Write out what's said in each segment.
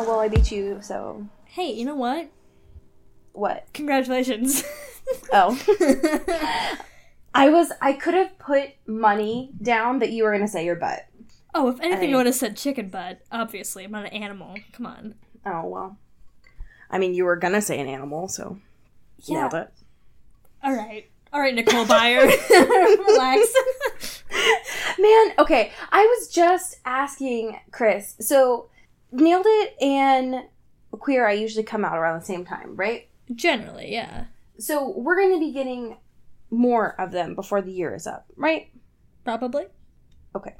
Oh well, I beat you. So Hey, you know what? what? Congratulations. Oh, I was. I could have put money down that you were gonna say your butt. oh, if anything, I- I would have said chicken butt. Obviously, I'm not an animal. Come on. Oh well. I mean, you were gonna say an animal, so nailed it. All right. All right, Nicole Byer. Relax. Man, okay. I was just asking Chris. So, nailed it and queer. I usually come out around the same time, right? Generally, yeah. So we're going to be getting more of them before the year is up, right? Probably. Okay.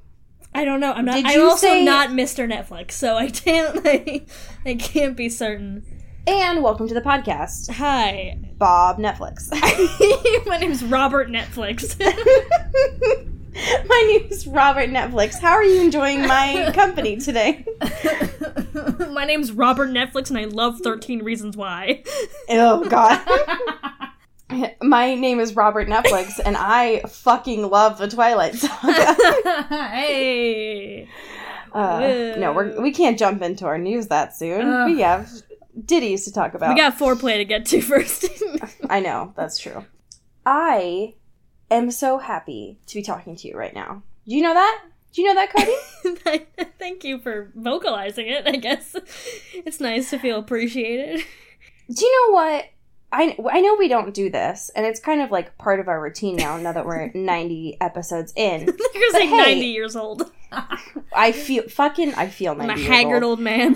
I don't know. I'm not. Did I'm also say- not Mr. Netflix, so I can't. I, I can't be certain. And welcome to the podcast, Hi, Bob Netflix. my name's Robert Netflix. my name is Robert Netflix. How are you enjoying my company today? my name's Robert Netflix, and I love Thirteen Reasons Why. Oh God. My name is Robert Netflix, and I fucking love the Twilight Saga. hey. Uh, no, we're, we can't jump into our news that soon. Ugh. We have ditties to talk about. We got foreplay to get to first. I know that's true. I am so happy to be talking to you right now. Do you know that? Do you know that, Cody? Thank you for vocalizing it. I guess it's nice to feel appreciated. Do you know what? I, I know we don't do this, and it's kind of like part of our routine now. Now that we're ninety episodes in, You're like hey. 90 years old. I feel fucking I feel I'm a haggard old. old man.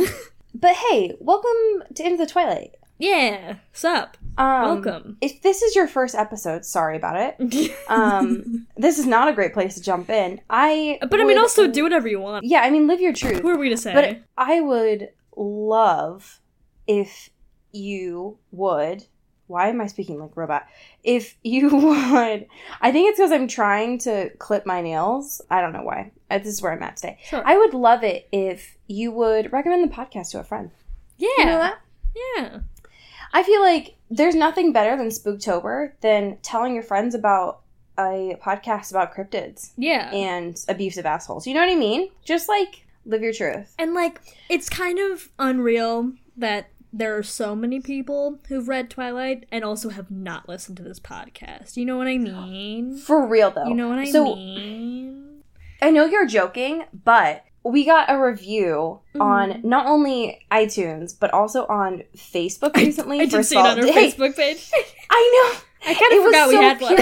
But hey, welcome to Into the Twilight. yeah. Sup? Um, Welcome. If this is your first episode, sorry about it. Um, this is not a great place to jump in. I but I mean, also do whatever you want. yeah. I mean, live your truth. Who are we to say? But I would love if you would. Why am I speaking like robot? If you would, I think it's because I'm trying to clip my nails. I don't know why. Uh, This is where I'm at today. sure. I would love it if you would recommend the podcast to a friend. yeah. You know that? Yeah. I feel like there's nothing better than Spooktober than telling your friends about a podcast about cryptids Yeah. and abusive assholes. You know what I mean? Just like live your truth. And like, it's kind of unreal that there are so many people who've read Twilight and also have not listened to this podcast. You know what I mean? For real though. You know what I so, mean? I know you're joking, but we got a review Mhm. on not only iTunes but also on Facebook recently. I did First see of it all, on our Hey, Facebook page. I know. I kind of was forgot we so had one.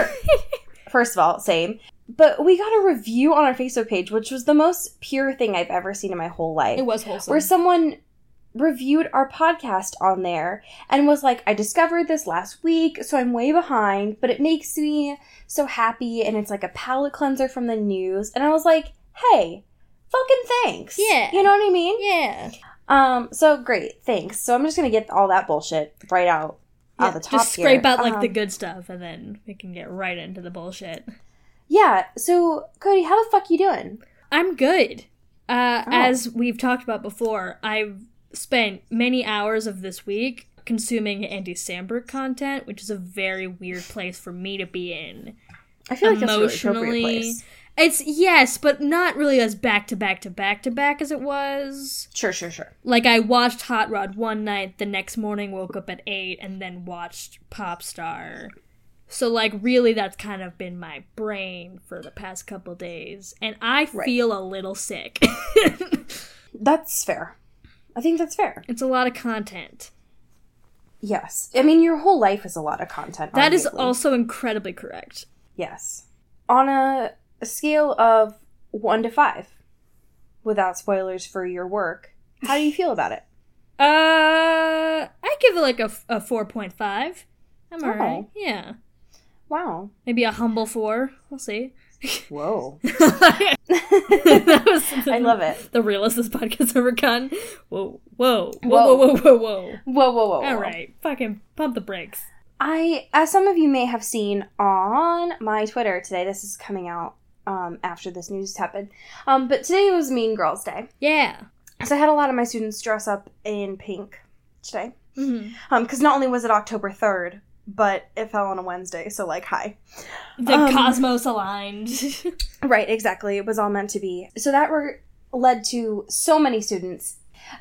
First of all, same. But we got a review on our Facebook page, which was the most pure thing I've ever seen in my whole life. it was wholesome. where someone reviewed our podcast on there and was like, I discovered this last week, so I'm way behind, but it makes me so happy and it's like a palate cleanser from the news. And I was like, hey, fucking thanks. Yeah. You know what I mean? yeah. Um, so great, thanks. So I'm just gonna get all that bullshit right out yeah. out the top Just scrape here. out like the Um, good stuff and then we can get right into the bullshit. Yeah, so Cody, how the fuck you doing? I'm good. Uh, Oh. As we've talked about before, I've spent many hours of this week consuming Andy Samberg content, which is a very weird place for me to be in. I feel like that's a really appropriate Emotionally- place. It's yes, but not really as back to back to back to back as it was. Sure, sure, sure. Like I watched Hot Rod one night, the next morning woke up at eight, and then watched Pop Star. So like really, that's kind of been my brain for the past couple days, and I Right. feel a little sick. That's fair. I think that's fair. it's a lot of content. Yes. I mean your whole life is a lot of content. That is arguably. also incredibly correct. Yes. On a, a scale of one to five, without spoilers for your work, how do you feel about it? Uh, I give it like a, a four point five. I'm alright. Oh. Yeah, Wow. maybe a humble four. We'll see. Whoa. that was I love it. The realest this podcast's ever gotten. Whoa, whoa, whoa, Whoa. whoa, whoa, whoa, whoa. Whoa, whoa, whoa. All right, fucking pump the brakes. I, as some of you may have seen on my Twitter today, this is coming out um, after this news happened. Um, but today was Mean Girls Day. Yeah. So I had a lot of my students dress up in pink today. Mm-hmm. Um, because not only was it October 3rd, but it fell on a Wednesday, so like, hi. The Um, cosmos aligned. Right, exactly. It was all meant to be. So that were led to so many students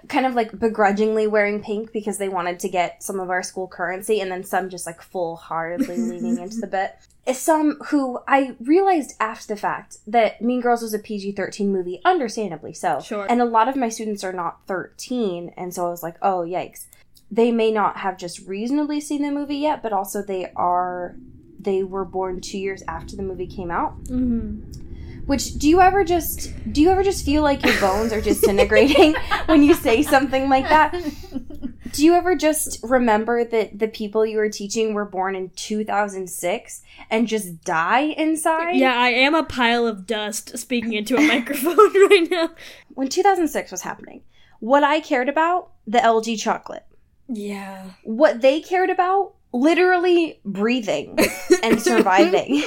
kind of like begrudgingly wearing pink because they wanted to get some of our school currency and then some just like full heartedly leaning into the bit. Some who I realized after the fact that Mean Girls was a PG 13 movie, understandably so. Sure. And a lot of my students are not 13, and so I was like, oh, yikes. They may not have just reasonably seen the movie yet, but also they are. They were born two years after the movie came out. mm-hmm. Which do you ever just do you ever just feel like your bones are disintegrating when you say something like that? Do you ever just remember that the people you were teaching were born in 2006 and just die inside? Yeah, I am a pile of dust speaking into a microphone right now. When 2006 was happening, what I cared about, the LG chocolate. Yeah. What they cared about, literally breathing and surviving.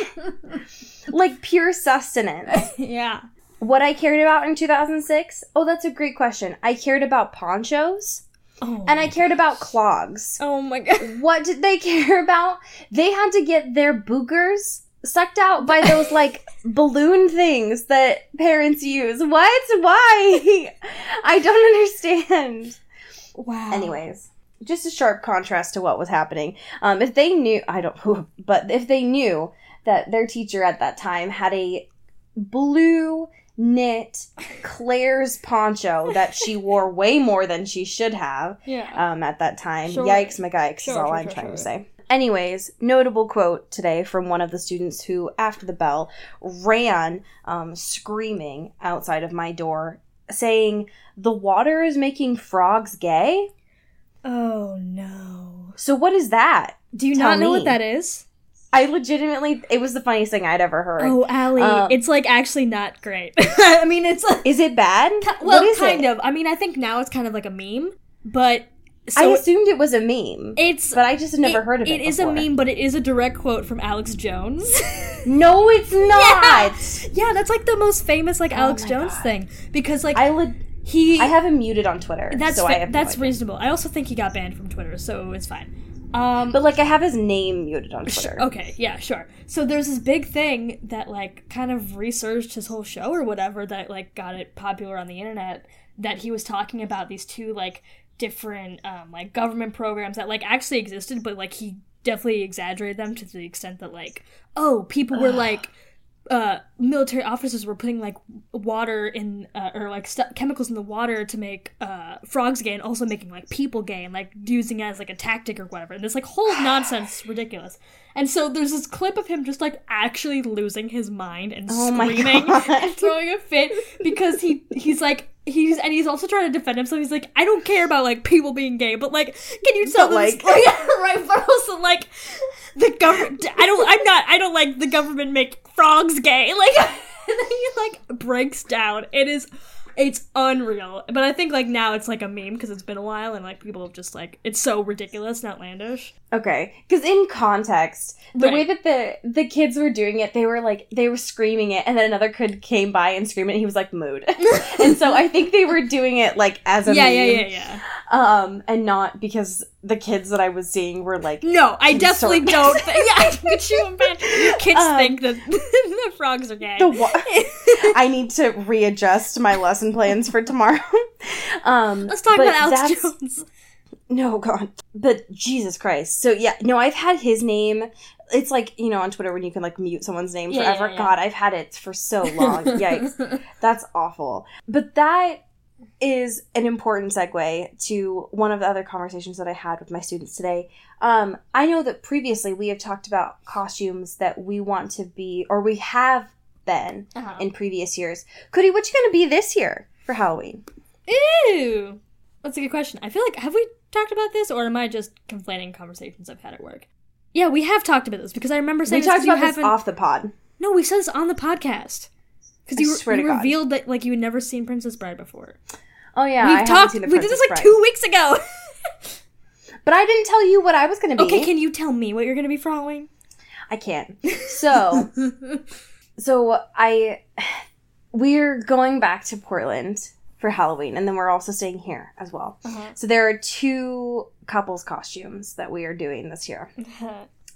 like pure sustenance. Yeah. What I cared about in 2006? Oh, that's a great question. I cared about ponchos Oh. and I cared about clogs. Oh my god. What did they care about? They had to get their boogers sucked out by those like balloon things that parents use. What? Why? I don't understand. Wow. Anyways, just a sharp contrast to what was happening. Um, if they knew, I don't, but if they knew that their teacher at that time had a blue knit Claire's poncho that she wore way more than she should have Yeah. um, at that time, Sure. yikes, my yikes Sure, is all sure, I'm trying to say. Anyways, notable quote today from one of the students who, after the bell, ran um, screaming outside of my door, saying, The water is making frogs gay? Oh no. So, what is that? Do you Tell not know me. what that is? I legitimately, it was the funniest thing I'd ever heard. Oh, Allie, Um, it's like actually not great. I mean, it's like, Is it bad? well, kind it? of. I mean, I think now it's kind of like a meme, but I assumed it was a meme, it's but I just had never it- heard of it. It is a meme, but it is a direct quote from Alex Jones. No, it's not. yeah, that's like the most famous like Alex Oh my Jones God. thing because like I le- he I have him muted on Twitter. that's so I fa- have no that's idea. reasonable. I also think he got banned from Twitter, so it's fine. Um, But like I have his name muted on Twitter. Okay, yeah, sure. So there's this big thing that like kind of researched his whole show or whatever that like got it popular on the internet that he was talking about these two like different um like government programs that like actually existed but like he definitely exaggerated them to the extent that like oh people were like uh military officers were putting like water in uh, or like st- chemicals in the water to make uh frogs gay and also making like people gay and like using it as like a tactic or whatever. And this like whole nonsense ridiculous. And so there's this clip of him just like actually losing his mind and Oh screaming and throwing a fit because he he's like he's and he's also trying to defend himself. He's like i don't care about like people being gay but like can you tell But, them like- right but also like the government i don't i'm not i don't like the government make frogs gay. Like and then he like breaks down. It is it's unreal. But i think like now it's like a meme because it's been a while and like people have just like it's so ridiculous and outlandish Okay, because in context, the way that the the kids were doing it, they were like they were screaming it, and then another kid came by and screamed it. And he was like mood, and so I think they were doing it like as a yeah meme, yeah yeah. yeah um, and not because the kids that I was seeing were like no i definitely don't. Think yeah could you imagine kids Um, think that the frogs are gay. the wa- I need to readjust my lesson plans for tomorrow. um, let's talk about alex jones No, God. But Jesus Christ. So, yeah, no, I've had his name. It's like, you know, on Twitter when you can, like, mute someone's name Yeah, forever. yeah, yeah. God, I've had it for so long. Yikes. That's awful. But that is an important segue to one of the other conversations that I had with my students today. Um, I know that previously we have talked about costumes that we want to be, or we have been Uh-huh. in previous years. Cody, what you going to be this year for Halloween? Ew. That's a good question. I feel like have we talked about this, or am I just conflating conversations I've had at work? Yeah, we have talked about this because I remember We saying this talked about this off the pod. No, we said this on the podcast. Because you, swear you to God. revealed that like you had never seen Princess Bride before. Oh yeah, We've haven't talked. We did this like Bride. two weeks ago. But I didn't tell you what I was going to be. okay, can you tell me what you're gonna be following? I can't. So, so I, we're going back to Portland for Halloween, and then we're also staying here as well. Uh-huh. So there are two couples costumes that we are doing this year.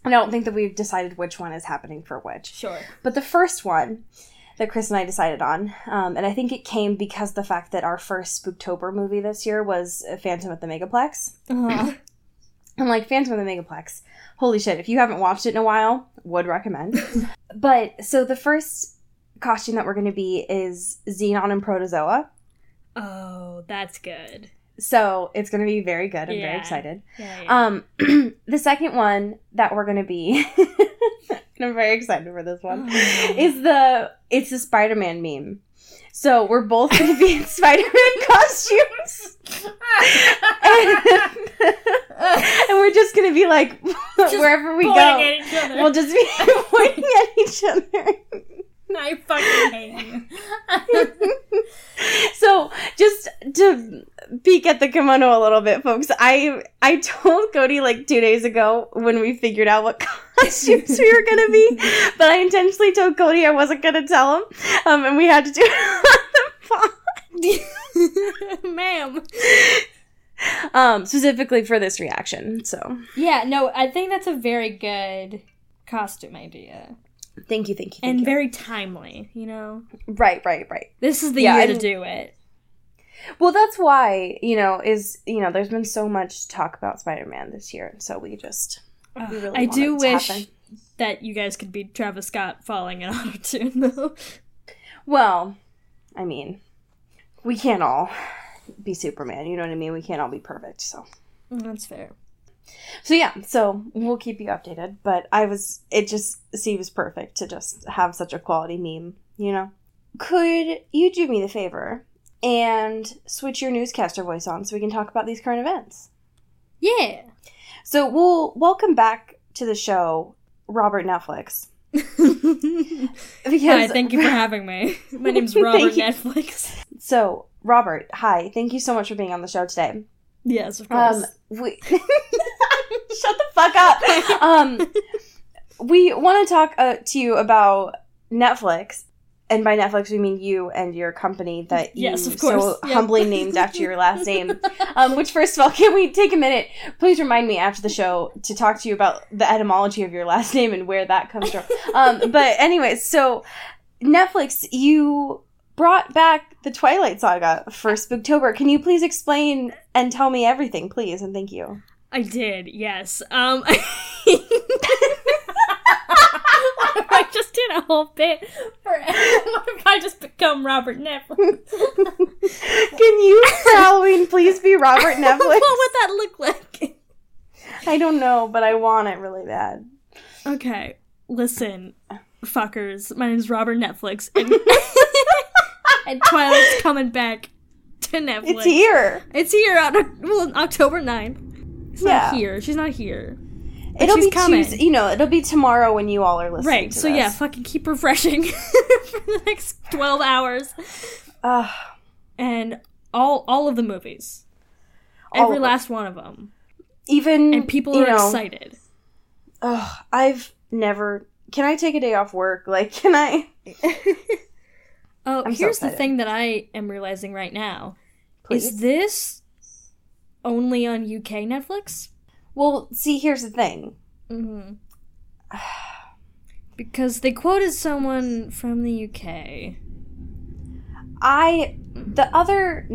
I don't think that we've decided which one is happening for which. sure. But the first one that Chris and I decided on, um, and I think it came because the fact that our first Spooktober movie this year was Phantom at the Megaplex. Uh-huh. I'm like, Phantom of the Megaplex. Holy shit, if you haven't watched it in a while, would recommend. but so the first costume that we're going to be is Zenon and Proto Zoa. Oh, that's good. So it's going to be very good. I'm very excited. Yeah. yeah. Um, the second one that we're going to be, and I'm very excited for this one, Oh. is the it's the Spider-Man meme. So we're both going to be in Spider-Man costumes. and we're just to be like wherever we go. at each other. We'll just be pointing at each other. I fucking hate you. So, just to peek at the kimono a little bit, folks, I I told Cody like two days ago when we figured out what costumes we were gonna be, but I intentionally told Cody I wasn't gonna tell him, um, and we had to do it on the phone, Ma'am. Um, specifically for this reaction. So, Yeah, no, I think that's a very good costume idea. thank you, thank you, thank and you. very timely, you know? right, right, right. This is the Yeah, year to do it. Well, that's why you know is you know there's been so much talk about Spider-Man this year, and so we just we really I do wish happen. that you guys could be Travis Scott falling in auto tune though. Well, I mean, we can't all be Superman. You know what I mean? We can't all be perfect. So, Mm, That's fair. so yeah. So we'll keep you updated. But I was, it just seems perfect to just have such a quality meme. You know? Could you do me the favor and switch your newscaster voice on so we can talk about these current events? Yeah. So we'll welcome back to the show, Robert Netflix. Because Hi, thank you for having me. My name's Robert. Netflix. So, Robert, hi. Thank you so much for being on the show today. Yes, of course. Um, we shut the fuck up. Um, we want to talk uh, to you about Netflix, and by Netflix we mean you and your company that you Yes, of course. so Yep. humbly named after your last name. Um, which, first of all, can we take a minute? Please remind me after the show to talk to you about the etymology of your last name and where that comes from. Um, but anyways, so Netflix, you brought back the Twilight Saga for Spooktober. Can you please explain and tell me everything, please? And thank you. I did, yes. Um I just did a whole bit for what if I just become Robert Netflix? Can you, for Halloween, please be Robert Netflix? what would that look like? I don't know, but I want it really bad. Okay, listen, fuckers. My name's Robert Netflix, and, and Twilight's coming back to Netflix. It's here. It's here on well, October 9th. It's Yeah. not here. She's not here. But It'll she's be coming. Tuesday. You know, it'll be tomorrow when you all are listening. Right. So yeah, fucking keep refreshing for the next 12 hours, Ugh, and all all of the movies, every last one of them, even and people are know, excited. Ugh, I've never. Can I take a day off work? Like, can I? Oh, I'm so here's the thing that I am realizing right now: Please. is this only on UK Netflix? Well, see, here's the thing. Mm-hmm. because they quoted someone from the UK. I the other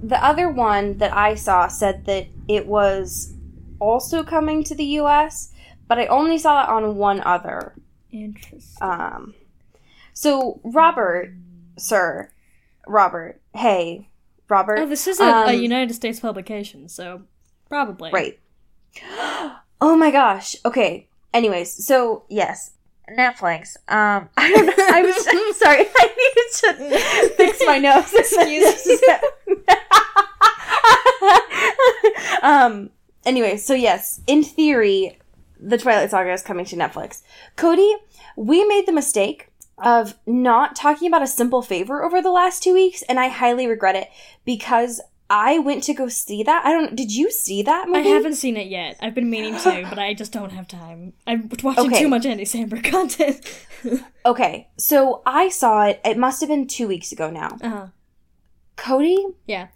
the other one that I saw said that it was also coming to the U.S., but I only saw it on one other. Interesting. Um, so Robert, sir, Robert, hey, Robert, oh, this is a, a um, United States publication, so probably right? Oh my gosh. Okay. Anyways, so yes, Netflix. Um, I don't know. I was I'm sorry. I needed to fix my nose. Excuse me. um. Anyway, so yes, in theory, the Twilight Saga is coming to Netflix. Cody, we made the mistake of not talking about a simple favor over the last two weeks, and I highly regret it because I went to go see that. I don't. Did you see that movie? I haven't seen it yet. I've been meaning to, but I just don't have time. I'm watching Okay. too much Andy Samberg content. Okay, so I saw it. It must have been two weeks ago now. uh-huh. Cody, Yeah.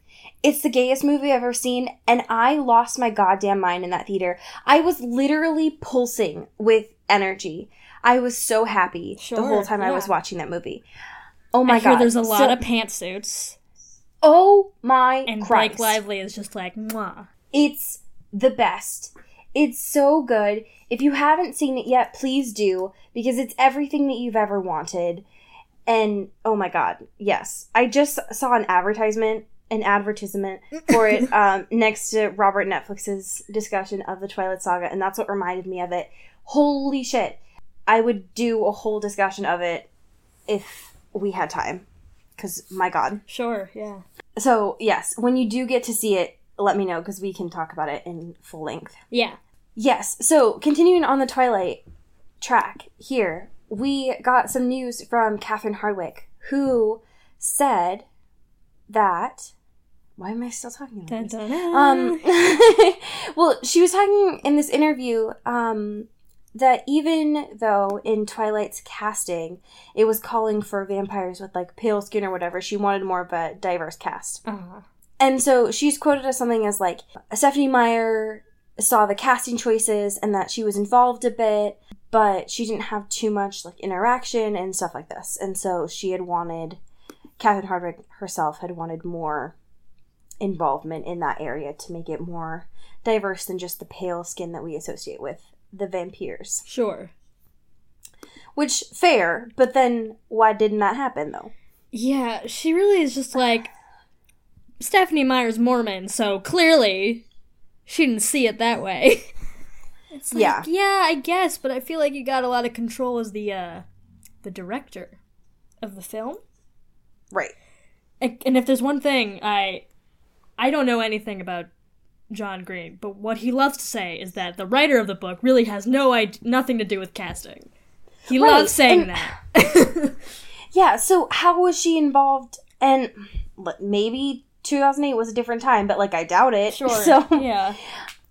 it's the gayest movie I've ever seen, and I lost my goddamn mind in that theater. I was literally pulsing with energy. I was so happy the whole time I was watching that movie. Oh my I god! there's a lot So- of pantsuits, Oh my and Christ! Blake Lively is just like, mwah. It's the best. It's so good. If you haven't seen it yet, please do because it's everything that you've ever wanted. And oh my god, yes. I just saw an advertisement, an advertisement for it um, next to Robert Netflix's discussion of the Twilight Saga, and that's what reminded me of it. Holy shit. I would do a whole discussion of it if we had time. Cuz my god. Sure, yeah. So, yes, when you do get to see it, let me know because we can talk about it in full length. Yeah. Yes, so continuing on the Twilight track here, we got some news from Catherine Hardwicke, who said that. Why am I still talking about Dun, this? dun, dun. Um, well, she was talking in this interview um, that even though in Twilight's casting it was calling for vampires with like pale skin or whatever, she wanted more of a diverse cast. Uh-huh. And so she's quoted as something as like Stephenie Meyer saw the casting choices and that she was involved a bit, but she didn't have too much like interaction and stuff like this. And so she had wanted Catherine Hardwicke herself had wanted more involvement in that area to make it more diverse than just the pale skin that we associate with the vampires. Sure. Which fair, but then why didn't that happen though? Yeah, she really is just like Stephenie Meyer's Mormon, so clearly she didn't see it that way. It's like, Yeah. yeah, I guess, but I feel like you got a lot of control as the uh the director of the film. Right. And and if there's one thing I I don't know anything about John Green, but what he loves to say is that the writer of the book really has no id- nothing to do with casting. He Right, loves saying and- that. Yeah, so how was she involved? And maybe 2008 was a different time, but like I doubt it. sure. So yeah.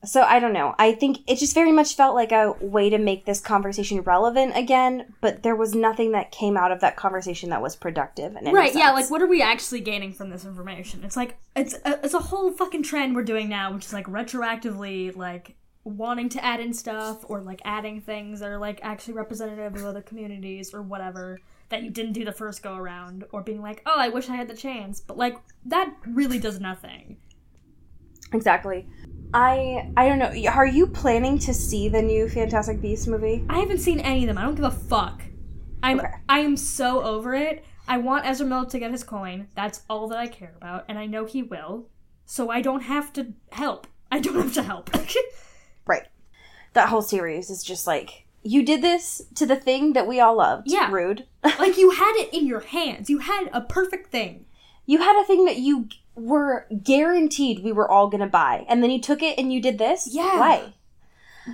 So I don't know. I think it just very much felt like a way to make this conversation relevant again, but there was nothing that came out of that conversation that was productive. Right, yeah, like what are we actually gaining from this information? It's like it's a, it's a whole fucking trend we're doing now, which is like retroactively like wanting to add in stuff or like adding things that are like actually representative of other communities or whatever that you didn't do the first go around or being like, "Oh, I wish I had the chance." But like that really does nothing. exactly. I I don't know. Are you planning to see the new Fantastic Beasts movie? I haven't seen any of them. I don't give a fuck. I'm Okay. I am so over it. I want Ezra Miller to get his coin. That's all that I care about, and I know he will. So I don't have to help. I don't have to help. Right. That whole series is just like you did this to the thing that we all loved. Yeah. Rude. like you had it in your hands. You had a perfect thing. you had a thing that you were guaranteed we were all gonna buy, and then you took it and you did this. Yeah. Why?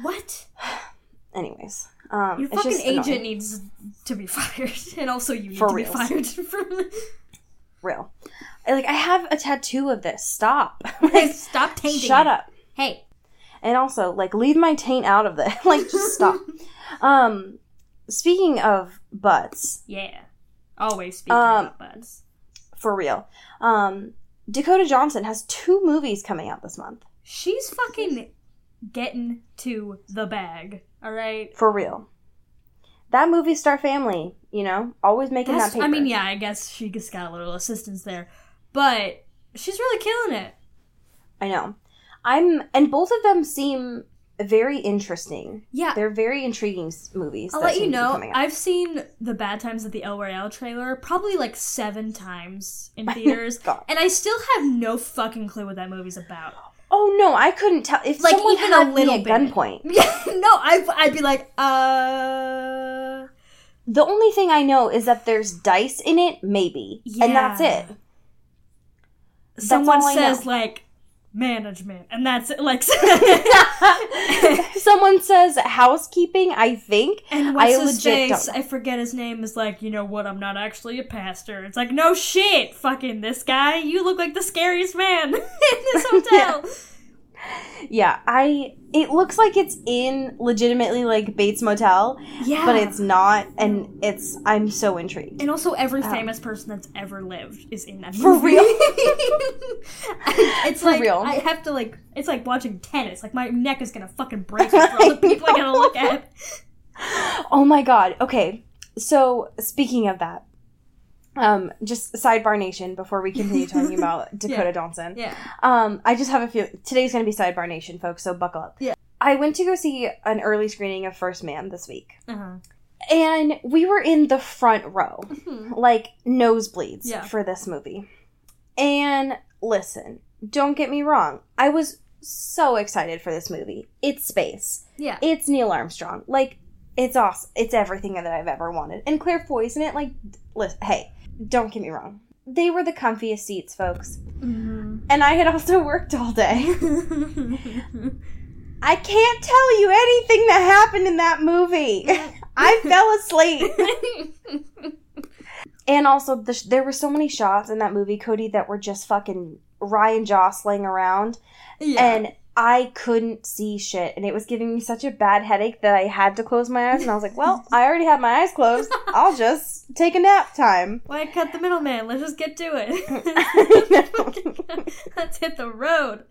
What? Anyways, um, Your fucking agent annoying. needs to be fired, and also you need For to be fired from. real. Like I have a tattoo of this. Stop. Like, stop tainting. shut it. up. Hey. And also, like, leave my taint out of this. like, just stop. Um, speaking of butts, Yeah. Always speaking Um, about buds. for real. Um, Dakota Johnson has two movies coming out this month. She's fucking getting to the bag. All right. For real. That movie star family, you know, always making That's, that paper. I mean, yeah, I guess she just got a little assistance there, but she's really killing it. I know. I'm, and both of them seem very interesting. Yeah, They're very intriguing movies. I'll let you seem to be know. I've seen the Bad Times at the El Royale trailer probably like seven times in theaters, God. and I still have no fucking clue what that movie's about. Oh no, I couldn't tell. If Like, someone even a had me little at bit. gunpoint, Yeah, no, I, I'd be like, uh, the only thing I know is that there's dice in it, maybe, and that's it. someone I says like, management, and that's it. Like, Someone says housekeeping, I think. and what's I his legit face? I forget his name. Is like, you know what? I'm not actually a pastor. It's like, no shit, fucking this guy. You look like the scariest man in this hotel. Yeah, I it looks like it's in legitimately like Bates Motel, Yeah, but it's not and it's I'm so intrigued. And also, every Oh. famous person that's ever lived is in that For real? it's For like real. I have to like. It's like watching tennis. Like my neck is gonna fucking break for all the people I gotta look at. Oh my god. Okay. So, speaking of that, um just sidebar nation before we continue talking about Dakota Yeah. Johnson. Yeah. Um, I just have a few. Today's going to be Sidebar Nation, folks, so buckle up. Yeah. I went to go see an early screening of First Man this week, Uh-huh. and we were in the front row, like nosebleeds Yeah. for this movie. And listen, don't get me wrong, I was so excited for this movie. It's space, Yeah. it's Neil Armstrong. Like, it's awesome. It's everything that I've ever wanted. And Claire Foy's in it. Like, listen, hey, don't get me wrong. They were the comfiest seats, folks. Mhm. And I had also worked all day. I can't tell you anything that happened in that movie. I fell asleep. And also, the sh- there were so many shots in that movie, Cody, that were just fucking Ryan jostling around. yeah. And I couldn't see shit. And it was giving me such a bad headache that I had to close my eyes. And I was like, well, I already have my eyes closed. I'll just take a nap time. Why cut the middleman? Let's just get to it. Let's hit the road.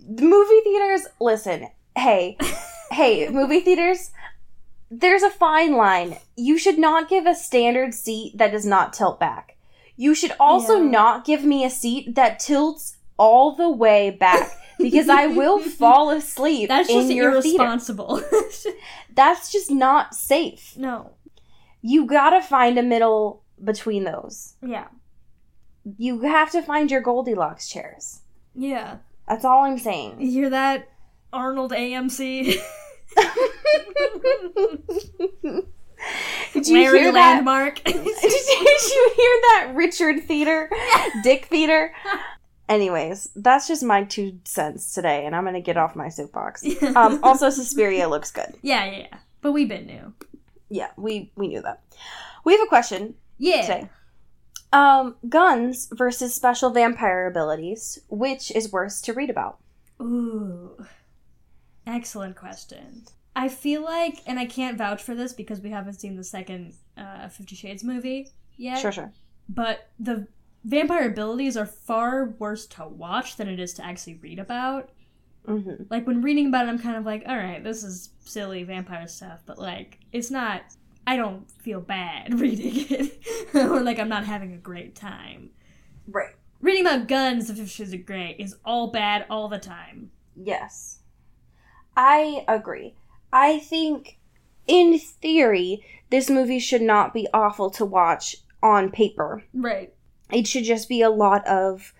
The movie theaters listen hey hey movie theaters there's a fine line you should not give a standard seat that does not tilt back you should also Yeah. not give me a seat that tilts all the way back because i will fall asleep That's in just irresponsible. that's just not safe no. you gotta find a middle between those Yeah. you have to find your goldilocks chairs Yeah. that's all i'm saying You hear that, Arnold AMC? Did you Larry hear that? Landmark. Did you hear that Richard Theater? Dick Theater? Anyways, that's just my two cents today, and I'm gonna get off my soapbox. Um, also, Suspiria looks good. yeah, yeah, yeah. But we been new. Yeah, we we knew that. We have a question Yeah. today. Um, guns versus special vampire abilities. Which is worse to read about? Ooh. Excellent question. I feel like, and I can't vouch for this because we haven't seen the second uh, Fifty Shades movie yet. Sure, sure. But the vampire abilities are far worse to watch than it is to actually read about. hmm Like when reading about it, I'm kind of like, all right, this is silly vampire stuff, but like, it's not. I don't feel bad reading it, or like I'm not having a great time. Right. Reading about guns, the Fifty Shades of Grey, is all bad all the time. Yes. I agree. I think, in theory, this movie should not be awful to watch on paper. Right. It should just be a lot of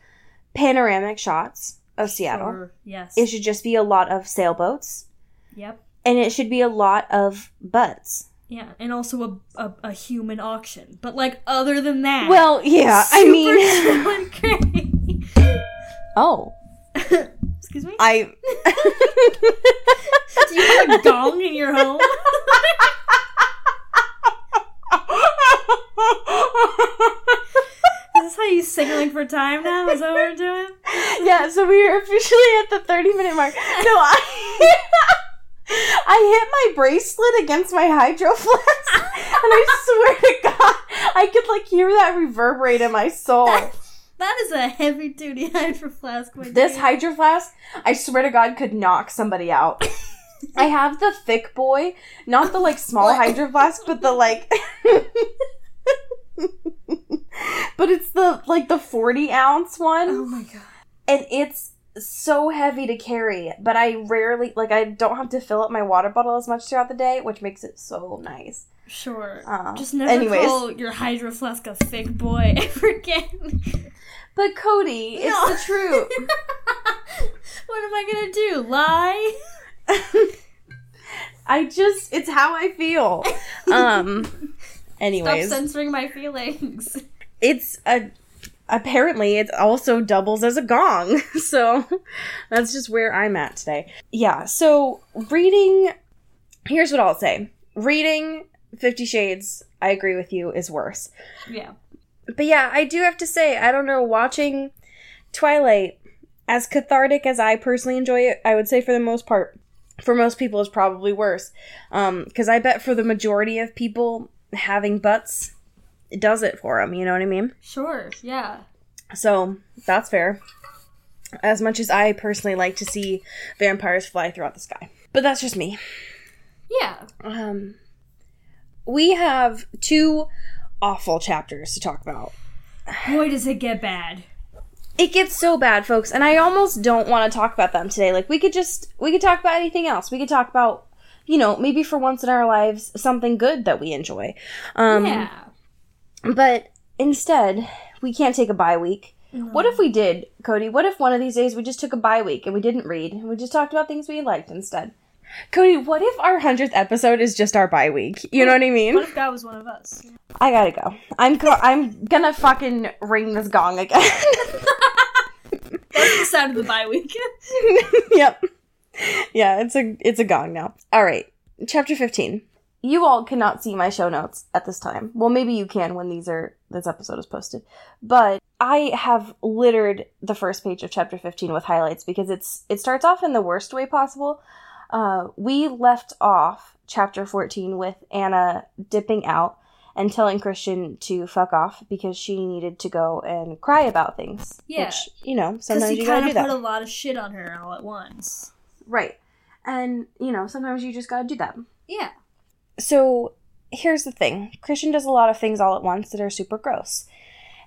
panoramic shots of Seattle. Or, yes. It should just be a lot of sailboats. Yep. And it should be a lot of butts. Yeah, and also a, a, a human auction. But like other than that, Well, yeah, I mean. oh. Excuse me. I. Do you have a gong in your home? Is this how you signaling for time now? Is that what we're doing? yeah, so we are officially at the 30 minute mark. No, I. I hit my bracelet against my hydro flask, and I swear to God, I could like hear that reverberate in my soul. That is a heavy duty hydro flask. My This dude. hydro flask, I swear to God, could knock somebody out. I have the thick boy, not the like small hydro flask, but the like. but it's the like the 40 ounce one. Oh my god. and it's so heavy to carry but i rarely like i don't have to fill up my water bottle as much throughout the day which makes it so nice Sure. Uh, Just never anyways. call your hydro flask a thick boy ever again. but cody it's No. the truth what am I gonna do? Lie? i just it's how i feel um Stop anyways censoring my feelings. It's a apparently it also doubles as a gong. So that's just where I'm at today. Yeah, so reading here's what I'll say. Reading 50 Shades, I agree with you, is worse. Yeah. But yeah, I do have to say, I don't know, watching Twilight, as cathartic as I personally enjoy it, I would say for the most part, for most people is probably worse. Um, because I bet for the majority of people, having butts does it for them, you know what I mean? Sure. Yeah. So that's fair. As much as I personally like to see vampires fly throughout the sky. But that's just me. Yeah. Um, we have two awful chapters to talk about. Boy, does it get bad. It gets so bad, folks, and I almost don't want to talk about them today. Like we could just we could talk about anything else. We could talk about, you know, maybe for once in our lives something good that we enjoy. Um yeah. But instead, we can't take a bye week. What if we did, Cody? What if one of these days we just took a bye week and we didn't read and we just talked about things we liked instead? Cody, what if our 100th episode is just our bye week? You know what I mean? What if God was one of us? I gotta go. I'm go- I'm gonna fucking ring this gong again. That's the sound of the bye week. yep. Yeah, it's a it's a gong now. All right. Chapter 15. You all cannot see my show notes at this time. Well, maybe you can when these are this episode is posted. But I have littered the first page of chapter 15 with highlights because it's it starts off in the worst way possible. Uh, we left off chapter 14 with Ana dipping out and telling Christian to fuck off because she needed to go and cry about things. Yeah. Which, you know, sometimes you gotta kind of that. put a lot of shit on her all at once. Right. And, you know, sometimes you just gotta do that. Yeah. So here's the thing Christian does a lot of things all at once that are super gross.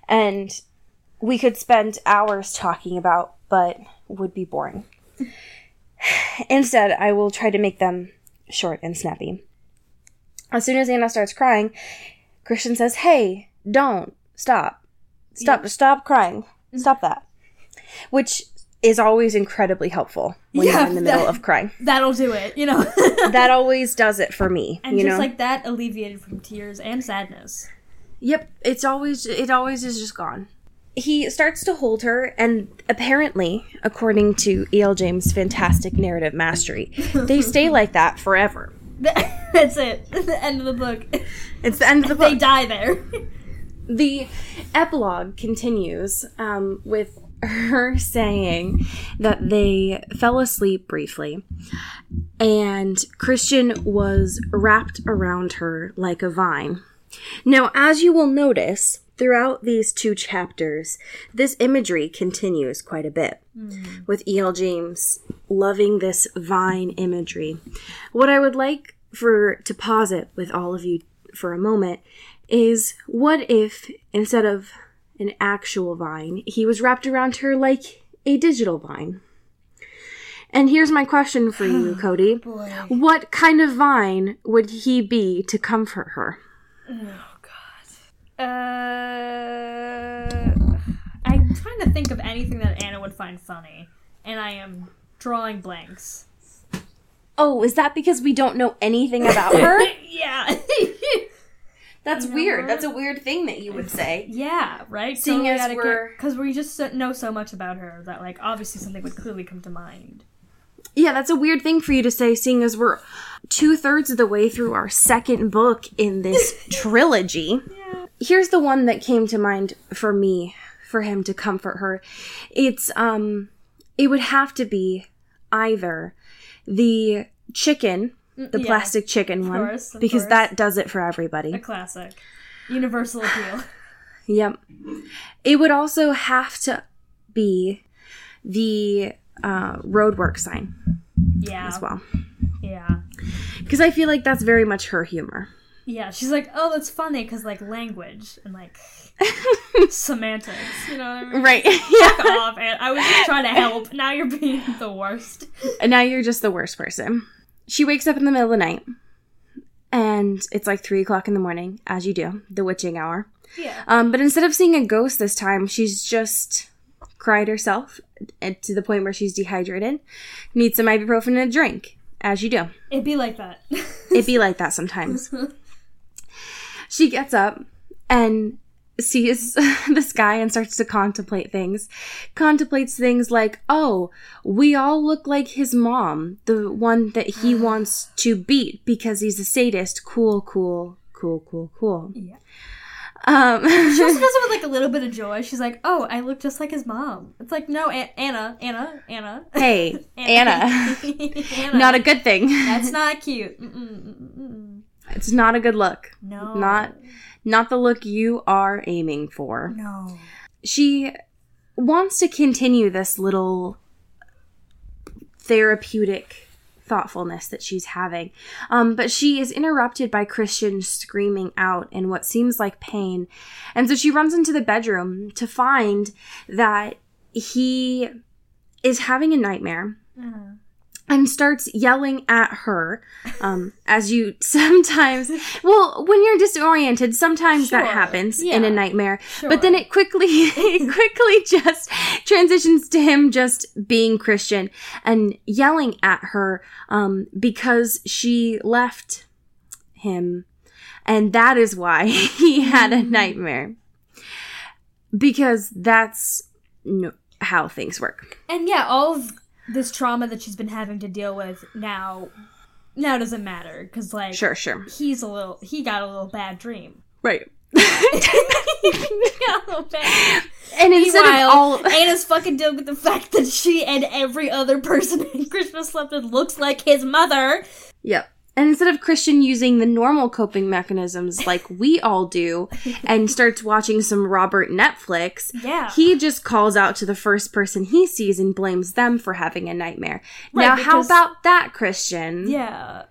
And we could spend hours talking about, but would be boring. Instead, I will try to make them short and snappy. As soon as Ana starts crying, Christian says, Hey, don't. Stop. Stop. Stop crying. Stop that. Which is always incredibly helpful when Yeah, you're in the middle that- of crying. That'll do it, you know? That always does it for me. and just know? like that alleviated from tears and sadness. Yep, it's always it always is just gone. He starts to hold her, and apparently, according to E.L. James' fantastic narrative mastery, they stay like that forever. That's it. the end of the book. It's the end of the book. They die there. the epilogue continues um, with her saying that they fell asleep briefly, and Christian was wrapped around her like a vine. Now, as you will notice, throughout these two chapters, this imagery continues quite a bit, hmm. with E.L. James loving this vine imagery. What I would like for to pause it with all of you for a moment is what if instead of an actual vine, he was wrapped around her like a digital vine? And here's my question for you, Cody. Boy. What kind of vine would he be to comfort her? Oh god. Uh, I'm trying to think of anything that Ana would find funny, and I am drawing blanks. Oh, is that because we don't know anything about her? yeah. That's know weird. what? That's a weird thing that you would say. yeah, right? Seeing as we're- Because we just know so much about her that, like, obviously something would clearly come to mind. Yeah, that's a weird thing for you to say, seeing as we're two thirds of the way through our second book in this trilogy. Here's the one that came to mind for me, for him to comfort her. It's, um, it would have to be either the chicken, the yeah, plastic chicken one, course, because course. that does it for everybody. A classic. Universal appeal. Yep. It would also have to be the uh, roadwork sign Yeah. as well. Yeah. Because I feel like that's very much her humor. Yeah, she's like, oh, that's funny because like language and like semantics, you know what I mean? Right. Fuck yeah. off, and I was just trying to help. Now you're being the worst. And now you're just the worst person. She wakes up in the middle of the night, and it's like three o'clock in the morning, as you do, the witching hour. Yeah. Um, but instead of seeing a ghost this time, she's just cried herself uh, to the point where she's dehydrated, needs some ibuprofen and a drink, as you do. It'd be like that. It'd be like that sometimes. she gets up and sees the sky and starts to contemplate things. Contemplates things like, oh, we all look like his mom, the one that he wants to beat because he's a sadist. Cool, cool, cool, cool, cool. Yeah. Um, She also does it with like a little bit of joy. She's like, "Oh, I look just like his mom." It's like, no, A- Ana, Ana, Ana, hey, Ana, Ana. not a good thing. That's not cute. Mm-mm, mm-mm. It's not a good look. No, Not, not the look you are aiming for. no. she wants to continue this little therapeutic thoughtfulness that she's having. Um, but she is interrupted by Christian screaming out in what seems like pain. And so she runs into the bedroom to find that he is having a nightmare Uh-huh. And starts yelling at her um, as you sometimes well when you're disoriented sometimes that Sure, happens in a yeah, nightmare. But then it quickly it quickly just transitions to him just being christian and yelling at her um, because she left him. And that is why he had a nightmare. Because that's no, how things work. And yeah, all of this trauma that she's been having to deal with now, now doesn't matter because like sure sure he's a little, he got a little bad dream. right he got a little bad. And instead Meanwhile, of all, Ana's fucking dealing with the fact that she and every other person in Christian's slept with looks like his mother. yep. And instead of Christian using the normal coping mechanisms like we all do, and starts watching some Robert Netflix, Yeah. he just calls out to the first person he sees and blames them for having a nightmare. now, how about that, Christian? yeah.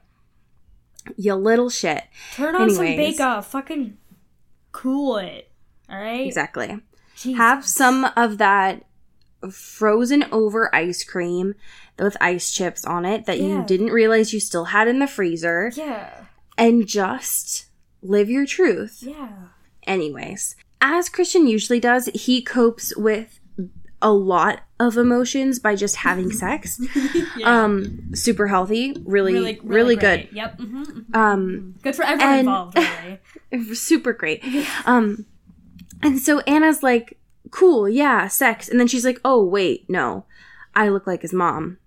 You little shit. Turn on some Anyways. bake off. Fucking cool it. Alright? Exactly. Jesus. Have some of that frozen over ice cream with ice chips on it that you didn't realize you still had in the freezer. Yeah. and just live your truth. Yeah. Anyways, as Christian usually does, he copes with a lot of emotions by just having sex. Yeah. Um, super healthy, really, really, good. great. Yep. hmm Um, Good for everyone involved, really. super great. Um, and so Ana's like, cool, yeah, sex. And then she's like, oh, wait, no, I look like his mom.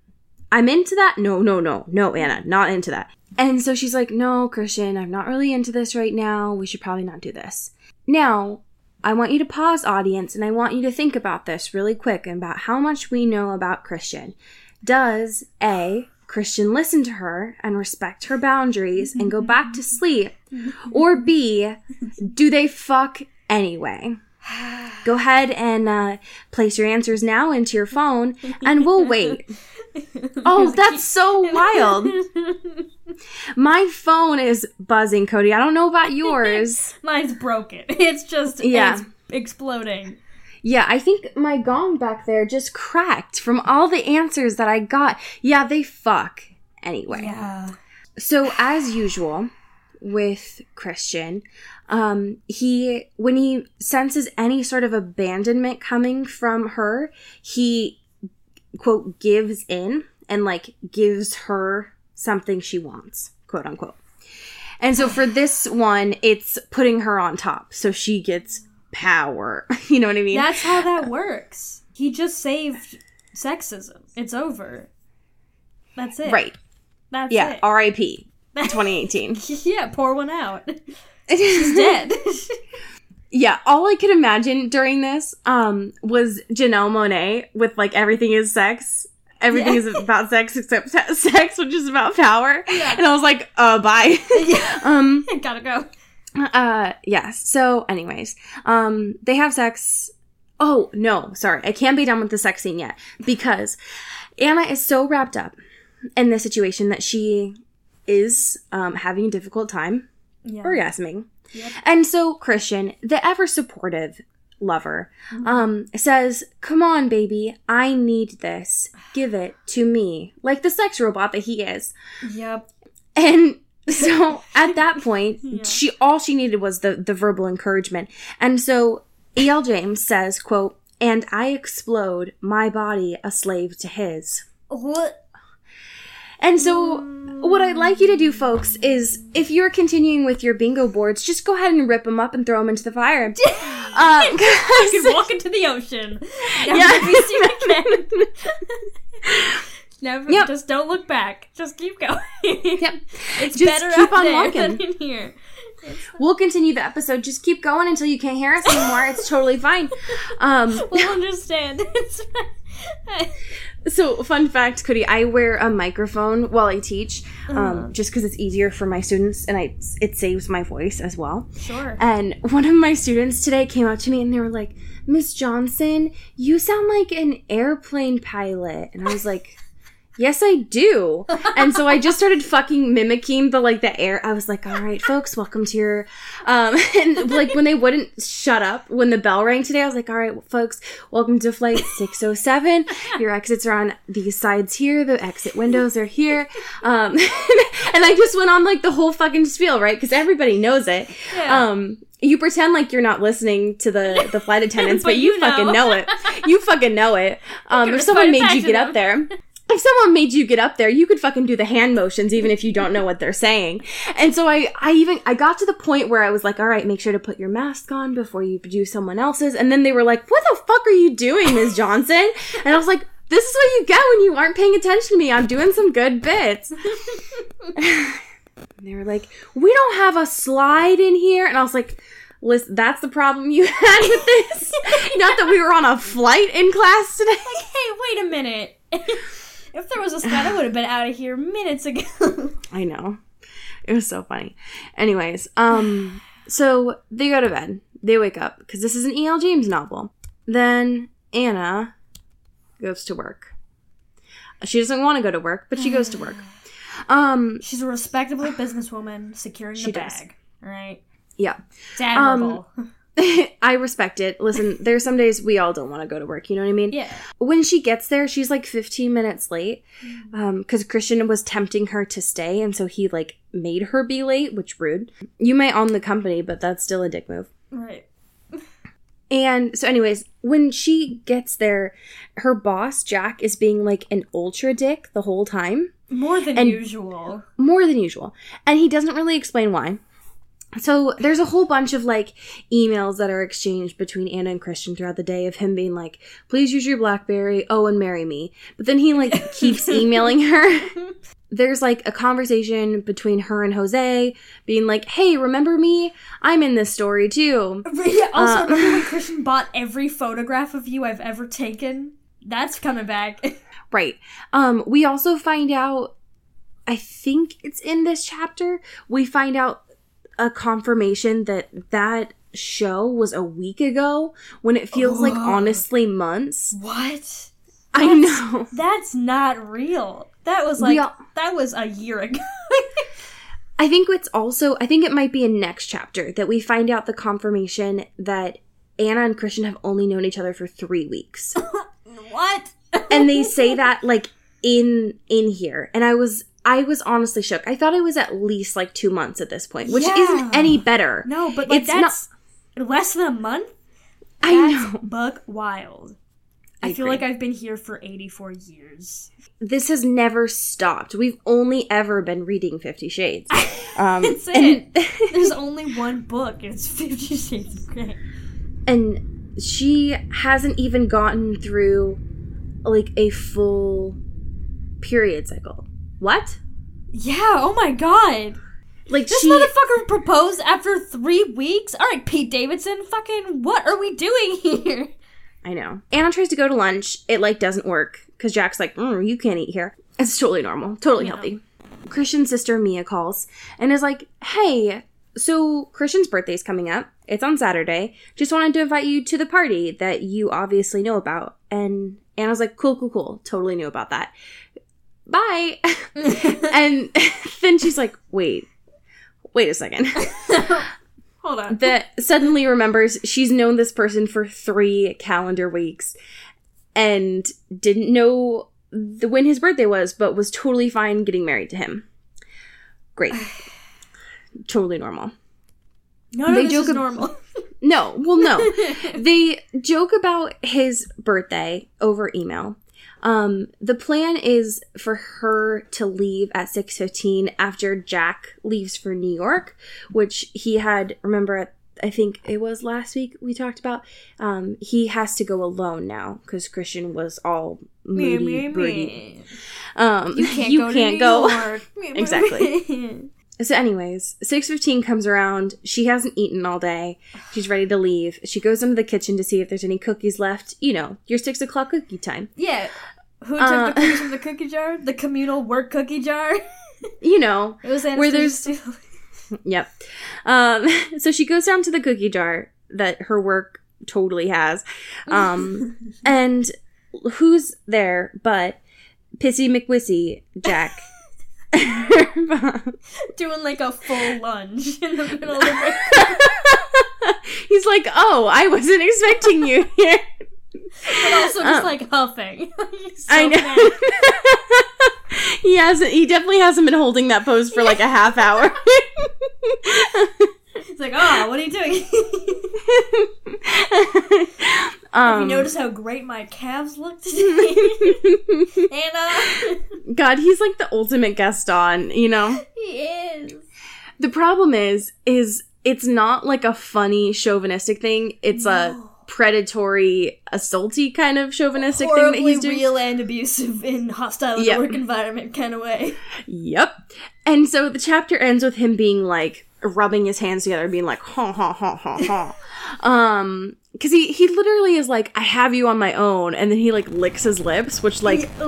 I'm into that? No, no, no, no, Ana, not into that. And so she's like, no, Christian, I'm not really into this right now. We should probably not do this. Now, I want you to pause, audience, and I want you to think about this really quick about how much we know about Christian. Does A, Christian listen to her and respect her boundaries and go back to sleep? Or B, do they fuck anyway? Go ahead and uh, place your answers now into your phone and we'll wait. Oh, that's so wild. My phone is buzzing, Cody. I don't know about yours. Mine's broken. It's just Yeah. it's exploding. Yeah, I think my gong back there just cracked from all the answers that I got. Yeah, they fuck. Anyway. Yeah. So as usual with Christian, um, he when he senses any sort of abandonment coming from her, he quote gives in and like gives her something she wants, quote unquote. And so for this one, it's putting her on top, so she gets power. You know what I mean? That's how that works. He just saved sexism. It's over. That's it. right. That's it. Yeah. it. R.I.P. 2018. yeah, pour one out. He's dead. Yeah, all I could imagine during this um was Janelle Monáe with like everything is sex. Everything Yeah. is about sex except sex, which is about power. Yeah. And I was like, uh, bye. yeah. um, Gotta go. uh, yes. So, anyways, um, they have sex. Oh, no, sorry. I can't be done with the sex scene yet because Ana is so wrapped up in the situation that she is um, having a difficult time Yeah. orgasming. Yep. And so Christian, the ever supportive lover, um, says, Come on, baby, I need this. Give it to me. Like the sex robot that he is. Yep. And so at that point, Yeah. she all she needed was the, the verbal encouragement. And so E.L. James says, quote, and I explode, my body a slave to his. What? And so, what I'd like you to do, folks, is if you're continuing with your bingo boards, just go ahead and rip them up and throw them into the fire. um, I could walk into the ocean. Never Yeah. be seen again. Never. Yep. Just don't look back. Just keep going. Yep. It's Just better keep on there walking. than in here. We'll continue the episode. Just keep going until you can't hear us anymore. It's totally fine. Um, We'll understand. It's fine. so, fun fact, Cody, I wear a microphone while I teach, um, Uh-huh. just because it's easier for my students and I it saves my voice as well. Sure. And one of my students today came up to me and they were like, Miss Johnson, you sound like an airplane pilot. And I was like, Yes, I do. And so I just started fucking mimicking the like the air. I was like, all right, folks, welcome to your um and like when they wouldn't shut up when the bell rang today, I was like, all right, folks, welcome to flight 607. Your exits are on these sides here, the exit windows are here. Um and I just went on like the whole fucking spiel, right? Because everybody knows it. Yeah. Um you pretend like you're not listening to the the flight attendants, but, But you, you fucking know. know it. You fucking know it. Um, if someone made you get up there, if someone made you get up there, you could fucking do the hand motions even if you don't know what they're saying. And so I, I even, I got to the point where I was like, all right, make sure to put your mask on before you do someone else's. And then they were like, what the fuck are you doing, Ms. Johnson? And I was like, this is what you get when you aren't paying attention to me. I'm doing some good bits. And they were like, we don't have a slide in here. And I was like, listen, that's the problem you had with this. Not that we were on a flight in class today. Like, hey, wait a minute. if there was a slide, I would have been out of here minutes ago. I know. It was so funny. Anyways, um, so they go to bed. They wake up because this is an E.L. James novel. Then Ana goes to work. She doesn't want to go to work, but she goes to work. Um, She's a respectable businesswoman securing She the does. bag. Right. yeah. It's admirable. I respect it. Listen, there's some days we all don't want to go to work. You know what I mean? yeah. When she gets there, she's like 15 minutes late mm-hmm. um, because Christian was tempting her to stay, and so he like made her be late, which rude. You may own the company, but that's still a dick move. Right. And so, anyways, when she gets there, her boss Jack is being like an ultra dick the whole time, More than And- usual. more than usual, and he doesn't really explain why. So there's a whole bunch of like emails that are exchanged between Ana and Christian throughout the day of him being like, "Please use your BlackBerry, oh, and marry me." But then he like keeps emailing her. There's like a conversation between her and Jose being like, "Hey, remember me? I'm in this story too." Yeah, also, Uh, remember when Christian bought every photograph of you I've ever taken? That's coming back. Right. Um, we also find out, I think it's in this chapter, we find out a confirmation that that show was a week ago when it feels like Oh. honestly months. what? I know. That's not real. That was like all- that was a year ago. I think it's also, I think it might be in next chapter that we find out the confirmation that Ana and Christian have only known each other for three weeks. what? and they say that like in in here and i was i was honestly shook i thought it was at least like two months at this point which Yeah. isn't any better No, but like It's not- less than a month. i That's know bug wild. I, I feel agree. like I've been here for 84 years. this has never stopped we've only ever been reading 50 shades um That's and, There's only one book. It's Fifty Shades of Grey. and she hasn't even gotten through like a full period cycle what Yeah. Oh my god. like This she motherfucker proposed after three weeks. All right, Pete Davidson. Fucking what are we doing here? I know. Anna tries to go to lunch. It like doesn't work because Jack's like, mm, "You can't eat here." It's totally normal, totally Yeah. healthy. Christian's sister Mia calls and is like, "Hey, so Christian's birthday's coming up. It's on Saturday. Just wanted to invite you to the party that you obviously know about." And Ana's like, "Cool, cool, cool. Totally knew about that. Bye." and then she's like, "Wait, wait a second. Hold on. that suddenly remembers she's known this person for three calendar weeks and didn't know the, when his birthday was, but was totally fine getting married to him. Great. totally normal. None of they this joke is ab- normal. No, well, no. they joke about his birthday over email. Um, the plan is for her to leave at 6.15 after Jack leaves for New York, which he had, remember, I think it was last week we talked about. Um, he has to go alone now because Christian was all moody, broody. Um, You can't you go. can't to go. New York. Exactly. So, anyways, six fifteen comes around. She hasn't eaten all day. She's ready to leave. She goes into the kitchen to see if there's any cookies left. You know, your six o'clock cookie time. yeah. Who took Uh, the cookies from the cookie jar? The communal work cookie jar. You know, It was Where there's- Yep. Um, so she goes down to the cookie jar that her work totally has. Um, and who's there but Pissy McWissy, Jack. doing like a full lunge in the middle of the He's like, oh, I wasn't expecting you here. But also just Um, like huffing. He's so I know. he hasn't. He definitely hasn't been holding that pose for like a half hour. It's like, oh, what are you doing? um, you notice how great my calves look today? Anna, God, he's like the ultimate Gaston. You know. he is. The problem is, is it's not like a funny chauvinistic thing. It's a predatory, assaulty kind of chauvinistic thing that he's doing. real and abusive in hostile Yep. work environment kind of way. Yep. And so the chapter ends with him being like rubbing his hands together, being like ha ha ha ha ha. um, because he he literally is like, I have you on my own, and then he like licks his lips, which like.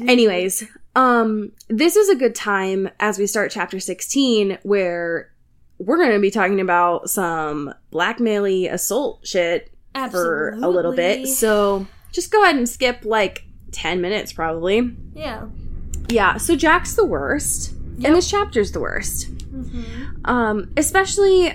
Anyways, um, this is a good time as we start chapter 16 where we're going to be talking about some blackmaily assault shit for a little bit. So just go ahead and skip like 10 minutes probably. yeah. Yeah, so Jack's the worst. And this chapter's the worst. Um, especially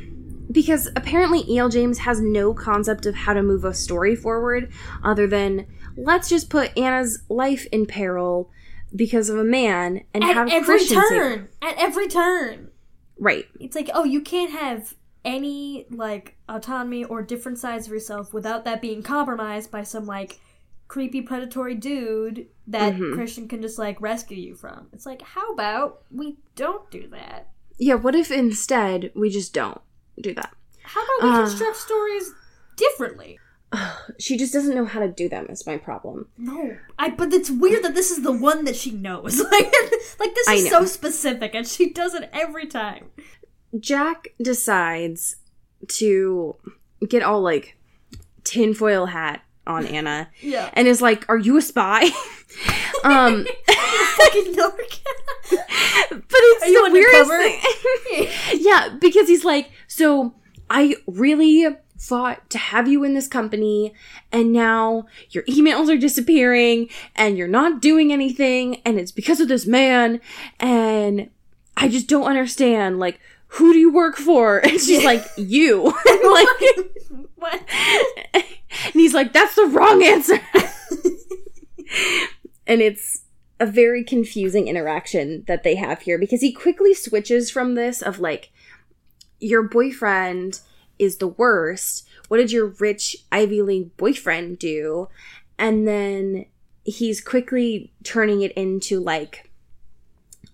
because apparently E.L. James has no concept of how to move a story forward other than let's just put Ana's life in peril because of a man and At have every turn. At every turn. Right. It's like, oh, you can't have any like autonomy or different sides of yourself without that being compromised by some like creepy predatory dude that Mhm. Christian can just like rescue you from. It's like, how about we don't do that? Yeah, what if instead we just don't do that? How about we Uh. construct stories differently? She just doesn't know how to do them is my problem. No, I. But it's weird that this is the one that she knows. Like, like this is so specific, and she does it every time. Jack decides to get all like tinfoil hat on Ana Yeah, and is like, Are you a spy? um fucking narc. But it's Are the weirdest undercover? thing. yeah, because he's like, so I really fought to have you in this company, and now your emails are disappearing, and you're not doing anything, and it's because of this man, and I just don't understand. Like, who do you work for? And she's like, you. like, what? and he's like, that's the wrong answer. and it's a very confusing interaction that they have here because he quickly switches from this of like, your boyfriend is the worst. What did your rich Ivy League boyfriend do? And then he's quickly turning it into like,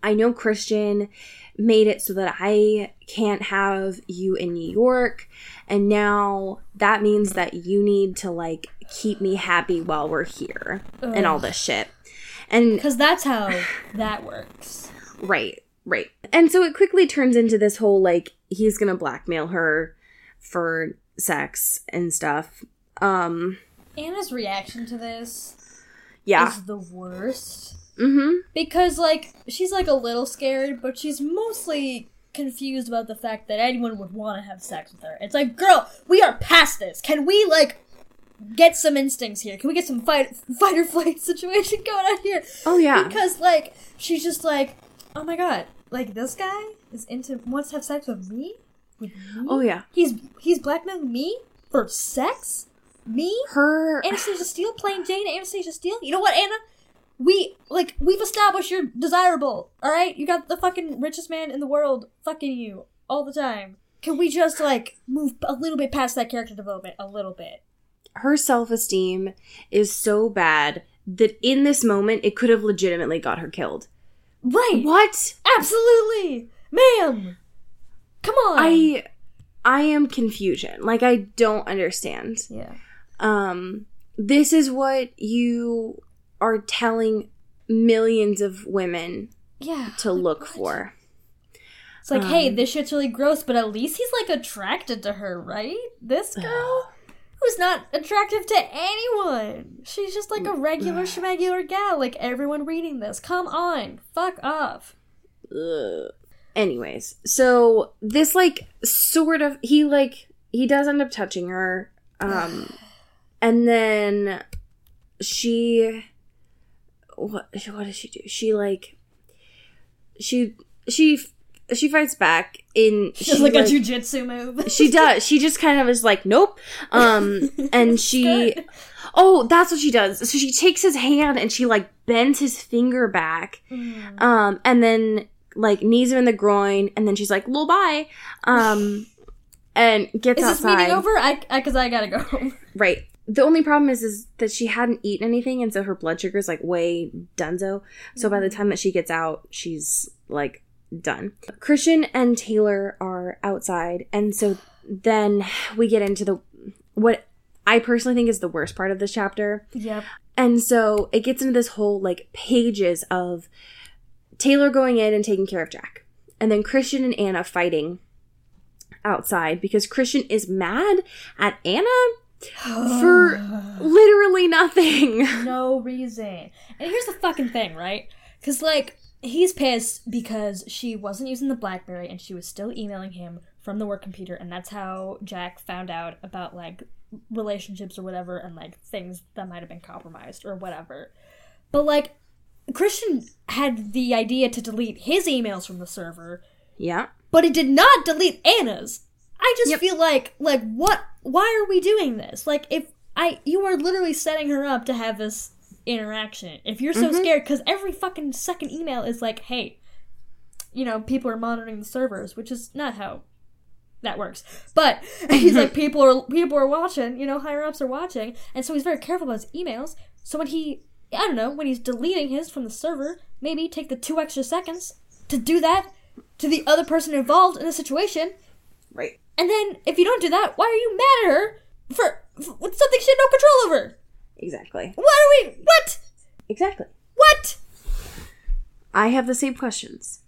I know Christian made it so that I can't have you in New York. And now that means that you need to like keep me happy while we're here and all this shit. And Because that's how that works. right, right. And so it quickly turns into this whole like he's gonna blackmail her for sex and stuff. Um Ana's reaction to this yeah. is the worst. Mm-hmm. Because, like, she's like a little scared, but she's mostly confused about the fact that anyone would want to have sex with her. It's like, girl, we are past this. Can we, like, get some instincts here? Can we get some fight, fight or flight situation going on here? Oh yeah. Because, like, she's just like, oh my god, like, this guy is into, wants to have sex with me? Mm-hmm. Me? Oh yeah. He's, he's blackmailing me for sex? Me? Her Anastasia Steele playing Jane Anastasia Steele. You know what, Ana? We like we've established you're desirable. All right, you got the fucking richest man in the world fucking you all the time. Can we just like move a little bit past that character development a little bit? her self esteem is so bad that in this moment it could have legitimately got her killed. Right. What? Absolutely. Ma'am. Come on. I I am confusion. Like I don't understand. Yeah. Um this is what you are telling millions of women Yeah. to look for. It's like, hey, Um, this shit's really gross, but at least he's like attracted to her, right? This girl who's not attractive to anyone. She's just like a regular schmegular gal, like everyone reading this. Come on. Fuck off. Ugh. Anyways, so this like sort of he like he does end up touching her, um, and then she what what does she do? She like she she she fights back in Just she, like, a jujitsu move. she does she just kind of is like nope um and she Good. oh that's what she does so she takes his hand and she like bends his finger back Mm. um and then like knees him in the groin and then she's like lol bye um and gets Is this outside meeting over? I, I, cause I gotta go home. right the only problem is is that she hadn't eaten anything and so her blood sugar is like way dunzo so by the time that she gets out she's like done christian and taylor are outside and so then we get into the what i personally think is the worst part of this chapter Yep. and so it gets into this whole like pages of Taylor going in and taking care of Jack. And then Christian and Ana fighting outside because Christian is mad at Ana for literally nothing. no reason. And here's the fucking thing, right? Because, like, he's pissed because she wasn't using the Blackberry and she was still emailing him from the work computer, and that's how Jack found out about, like, relationships or whatever and, like, things that might have been compromised or whatever. But, like, Christian had the idea to delete his emails from the server, Yeah. but he did not delete Ana's. I just Yep. feel like like what why are we doing this? Like if I you are literally setting her up to have this interaction. If you're so mm-hmm. scared cuz every fucking second email is like, "Hey, you know, people are monitoring the servers," which is not how that works. But he's like mm-hmm. people are people are watching, you know, higher ups are watching, and so he's very careful about his emails. So when he I don't know, when he's deleting his from the server, maybe take the 2 extra seconds to do that to the other person involved in the situation. Right. And then, if you don't do that, why are you mad at her for, for with something she had no control over? Exactly. What are we? What? Exactly. What? I have the same questions.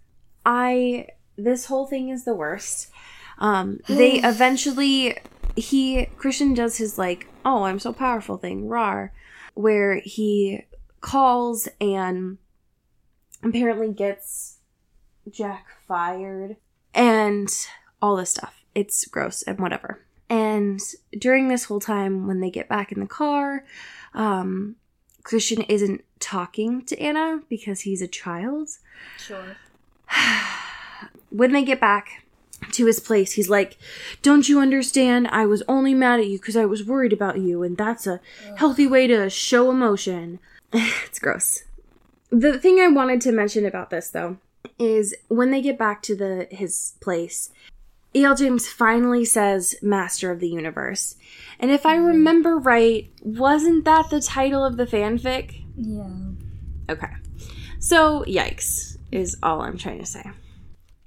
I this whole thing is the worst. Um they eventually he Christian does his like, oh, I'm so powerful thing, rar, where he calls and apparently gets Jack fired and all this stuff. It's gross and whatever. And during this whole time when they get back in the car, um Christian isn't talking to Ana because he's a child. Sure. When they get back to his place, he's like, Don't you understand? I was only mad at you because I was worried about you, and that's a healthy way to show emotion. it's gross. The thing I wanted to mention about this, though, is when they get back to the his place, E.L. James finally says Master of the Universe. And if I mm. remember right, wasn't that the title of the fanfic? Yeah. Okay. So, yikes, is all I'm trying to say.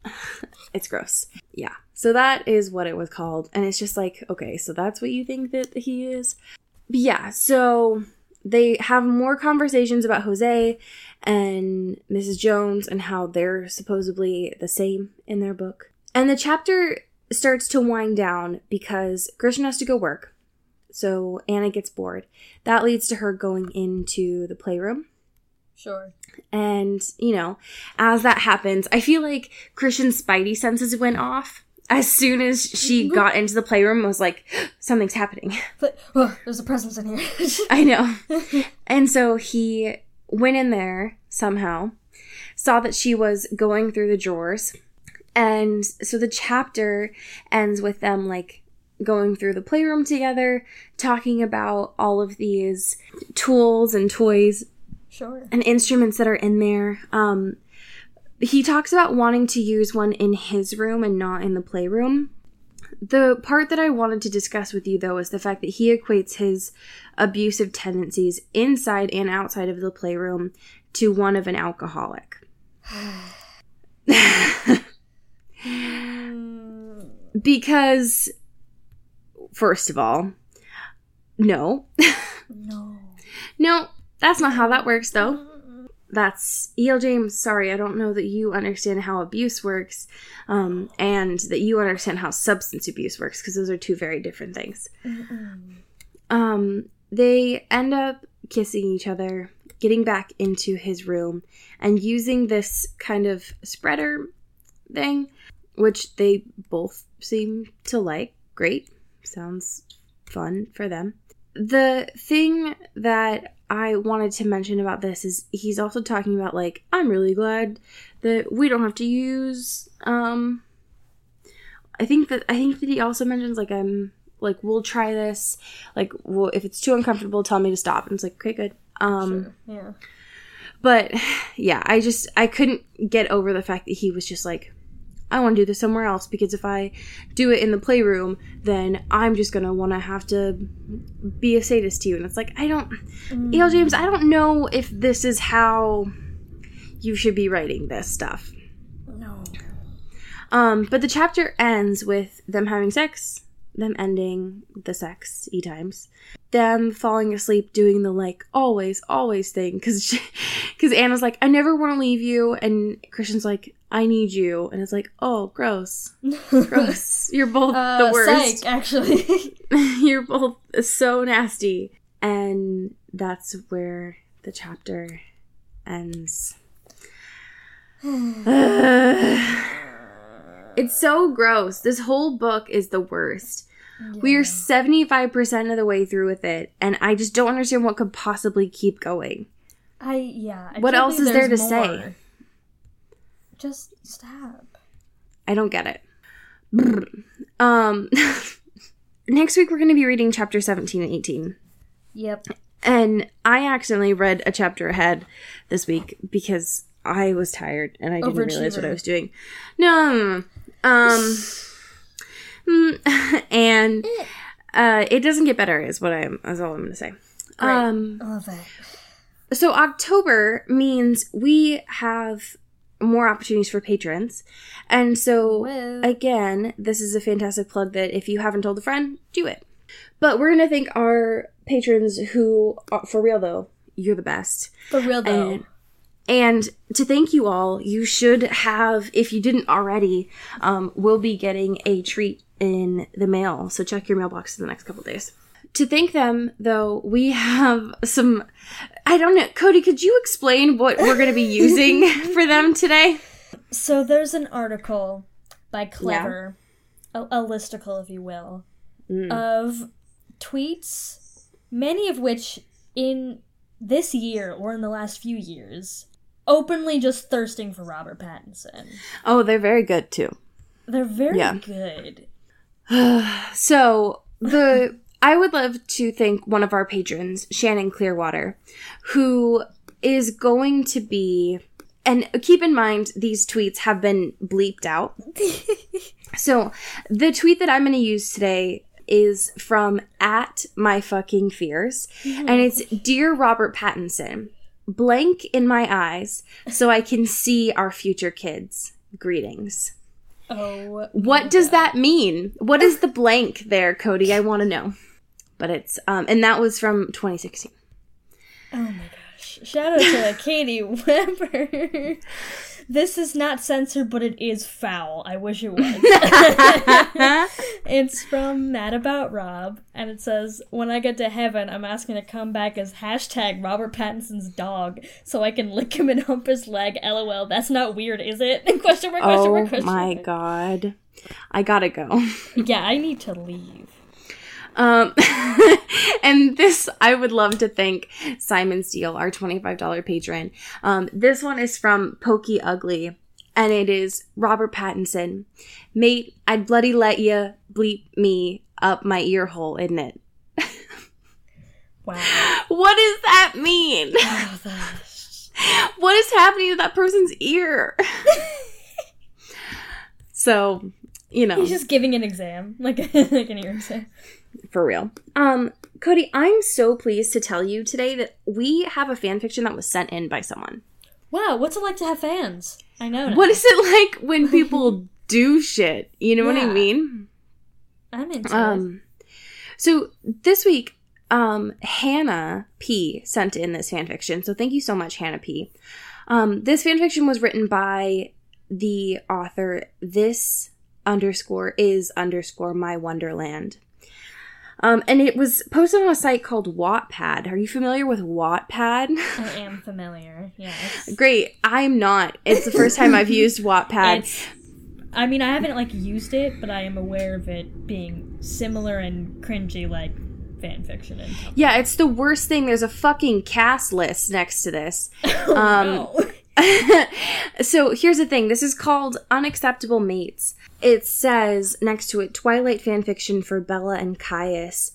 it's gross. Yeah. So that is what it was called. And it's just like, okay, so that's what you think that he is? But yeah, so they have more conversations about Jose and Mrs. Jones and how they're supposedly the same in their book. And the chapter starts to wind down because Christian has to go work. So Ana gets bored. That leads to her going into the playroom. Sure. And, you know, as that happens, I feel like Christian's spidey senses went off as soon as she got into the playroom was like, something's happening. But oh, there's a presence in here. I know. and so he went in there somehow, saw that she was going through the drawers. And so the chapter ends with them like going through the playroom together, talking about all of these tools and toys sure. and instruments that are in there. Um, he talks about wanting to use one in his room and not in the playroom. the part that I wanted to discuss with you, though, is the fact that he equates his abusive tendencies inside and outside of the playroom to one of an alcoholic. because, first of all, no. No. no, that's not how that works, though. That's E.L. James. Sorry, I don't know that you understand how abuse works, um, and that you understand how substance abuse works, because those are two very different things. Um, they end up kissing each other, getting back into his room, and using this kind of spreader thing, which they both seem to like. Great. Sounds fun for them. The thing that I wanted to mention about this is he's also talking about like I'm really glad that we don't have to use um I think that I think that he also mentions like I'm like we'll try this. Like well if it's too uncomfortable tell me to stop. And it's like okay good. Um Yeah. but yeah i just i couldn't get over the fact that he was just like i want to do this somewhere else because if i do it in the playroom then i'm just gonna want to have to be a sadist to you. And it's like i don't el james i don't know if this is how you should be writing this stuff. No. um but the chapter ends with them having sex them ending the sex e times them falling asleep doing the like always always thing. Because because ana's like i never want to leave you. And christian's like i need you. And it's like oh gross. Gross. You're both Uh, the worst. Psych, actually. you're both so nasty. And that's where the chapter ends. It's so gross. This whole book is the worst. We are 75% of the way through with it and i just don't understand what could possibly keep going. I yeah. I What else is there to say? Just stab. I don't get it. Brr. Um, next week we're going to be reading chapter 17 and 18. Yep. And I accidentally read a chapter ahead this week because I was tired and I didn't realize what I was doing. No, no, no, no. um, mm, and uh, it doesn't get better, is what I'm. Is all I'm going to say. Great. Um, I love that. so October means we have more opportunities for patrons, and so Woo. again, this is a fantastic plug that if you haven't told a friend, do it. But we're gonna thank our patrons who, are, for real though, you're the best. For real though. And, and to thank you all, you should have, if you didn't already, um, we'll be getting a treat in the mail. So check your mailbox in the next couple days. To thank them, though, we have some. I don't know. Cody, could you explain what we're going to be using for them today? So there's an article by Clever, a, a listicle, if you will, Mm. of tweets, many of which in this year or in the last few years, openly just thirsting for Robert Pattinson. Oh, they're very good too. They're very Yeah. good. So the I would love to thank one of our patrons, Shannon Clearwater, who is going to be and keep in mind these tweets have been bleeped out. so the tweet that I'm going to use today is from at my fucking fears and mm-hmm. it's dear Robert Pattinson blank in my eyes so I can see our future kids greetings Oh, what does that mean? What is the blank there, Cody? I want to know. But it's um and that was from 2016. oh my gosh! Shout out to Katie Weber. This is not censored, but it is foul. I wish it was. it's from Mad About Rob, and it says, "When I get to heaven, I'm asking to come back as hashtag Robert Pattinson's dog, so I can lick him and hump his leg. LOL. That's not weird, is it? question mark. Question Oh mark. Question my mark. god. I got to go. Yeah, I need to leave. Um and this I would love to thank Simon Steele, our $25 patron. Um this one is from Pokey Ugly and it is Robert Pattinson. Mate, I'd bloody let ya bleep me up my ear hole, isn't it? Wow. What does that mean? Oh, what is happening to that person's ear? so, you know, He's just giving an exam, like like an ear exam. For real. Um, Cody, I'm so pleased to tell you today that we have a fan fiction that was sent in by someone. Wow, what's it like to have fans? I know. now. What is it like when people do shit? You know what I mean? I'm into it. Um, so this week, um, Hannah P sent in this fan fiction. So thank you so much, Hannah P. Um, this fan fiction was written by the author. This underscore is underscore my wonderland. Um, and it was posted on a site called Wattpad. Are you familiar with Wattpad? I am familiar. Yes. Great. I'm not. It's the first time I've used Wattpad. It's, I mean, I haven't like used it, but I am aware of it being similar and cringy like fan fiction and. Yeah, it's the worst thing. There's a fucking cast list next to this. Um, no. so here's the thing this is called Unacceptable Mates. It says next to it Twilight fanfiction for Bella and Caius.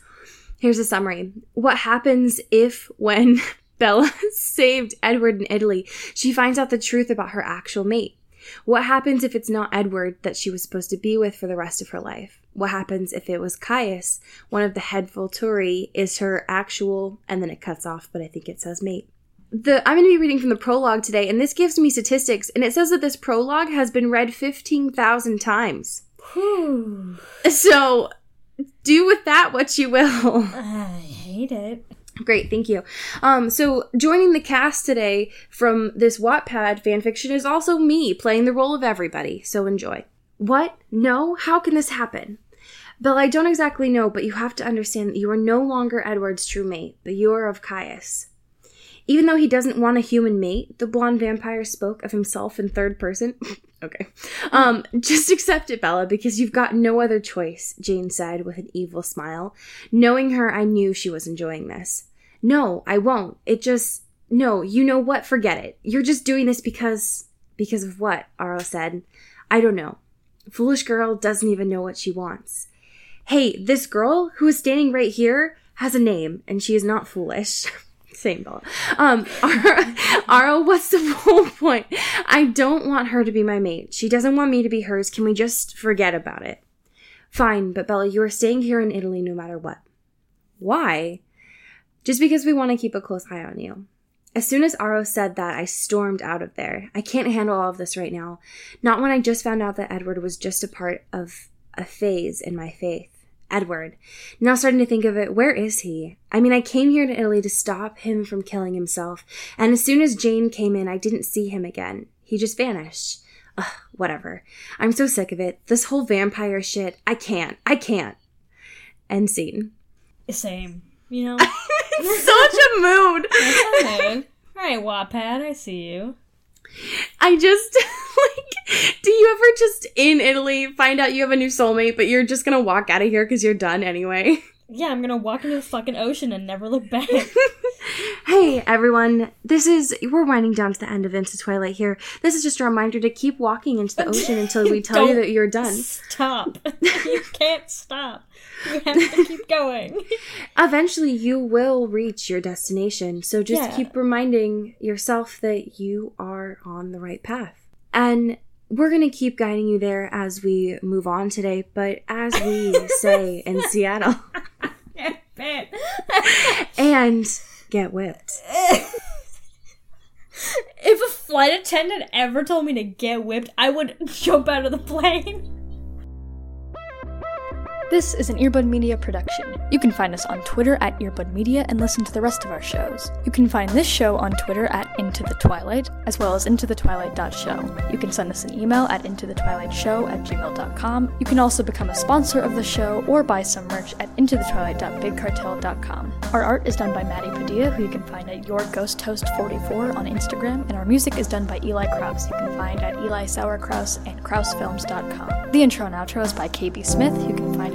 Here's a summary. What happens if, when Bella saved Edward in Italy, she finds out the truth about her actual mate? What happens if it's not Edward that she was supposed to be with for the rest of her life? What happens if it was Caius, one of the head Volturi, is her actual, and then it cuts off, but I think it says mate the I'm going to be reading from the prologue today, and this gives me statistics, and it says that this prologue has been read fifteen thousand times. Whew. So do with that what you will. I hate it. Great, thank you. Um, so joining the cast today from this Wattpad fanfiction is also me playing the role of everybody. So enjoy. What? No? How can this happen? Belle, I don't exactly know, but you have to understand that you are no longer Edward's true mate, but you are of Caius. Even though he doesn't want a human mate, the blonde vampire spoke of himself in third person. okay. Um, just accept it, Bella, because you've got no other choice, Jane said with an evil smile. Knowing her, I knew she was enjoying this. No, I won't. It just. No, you know what? Forget it. You're just doing this because. Because of what? Aro said. I don't know. Foolish girl doesn't even know what she wants. Hey, this girl who is standing right here has a name, and she is not foolish. Same Bella. Um, Aro, Aro, what's the whole point? I don't want her to be my mate. She doesn't want me to be hers. Can we just forget about it? Fine, but Bella, you are staying here in Italy no matter what. Why? Just because we want to keep a close eye on you. As soon as Aro said that, I stormed out of there. I can't handle all of this right now. Not when I just found out that Edward was just a part of a phase in my faith. Edward. Now starting to think of it, where is he? I mean, I came here to Italy to stop him from killing himself, and as soon as Jane came in, I didn't see him again. He just vanished. Ugh, whatever. I'm so sick of it. This whole vampire shit. I can't. I can't. End scene. Same. You know. Such a mood. Alright, Alright, Wattpad, I see you. I just like do you ever just in Italy find out you have a new soulmate but you're just gonna walk out of here because you're done anyway? Yeah, I'm gonna walk into the fucking ocean and never look back. hey everyone, this is we're winding down to the end of Into Twilight here. This is just a reminder to keep walking into the ocean until we tell you that you're done. Stop. you can't stop. You have to keep going. Eventually you will reach your destination, so just Yeah. keep reminding yourself that you are on the right path. And we're going to keep guiding you there as we move on today, but as we say in Seattle, and get whipped. If a flight attendant ever told me to get whipped, I would jump out of the plane. This is an Earbud Media production. You can find us on Twitter at Earbud Media and listen to the rest of our shows. You can find this show on Twitter at Into the Twilight, as well as Into the Twilight.show. You can send us an email at Into the Twilight Show at gmail.com. You can also become a sponsor of the show or buy some merch at Into the Twilight.bigcartel.com. Our art is done by Maddie Padilla, who you can find at Your Ghost Toast 44 on Instagram, and our music is done by Eli Kraus. You can find at Eli Sauerkraus and KrausFilms.com. The intro and outro is by KB Smith, who you can find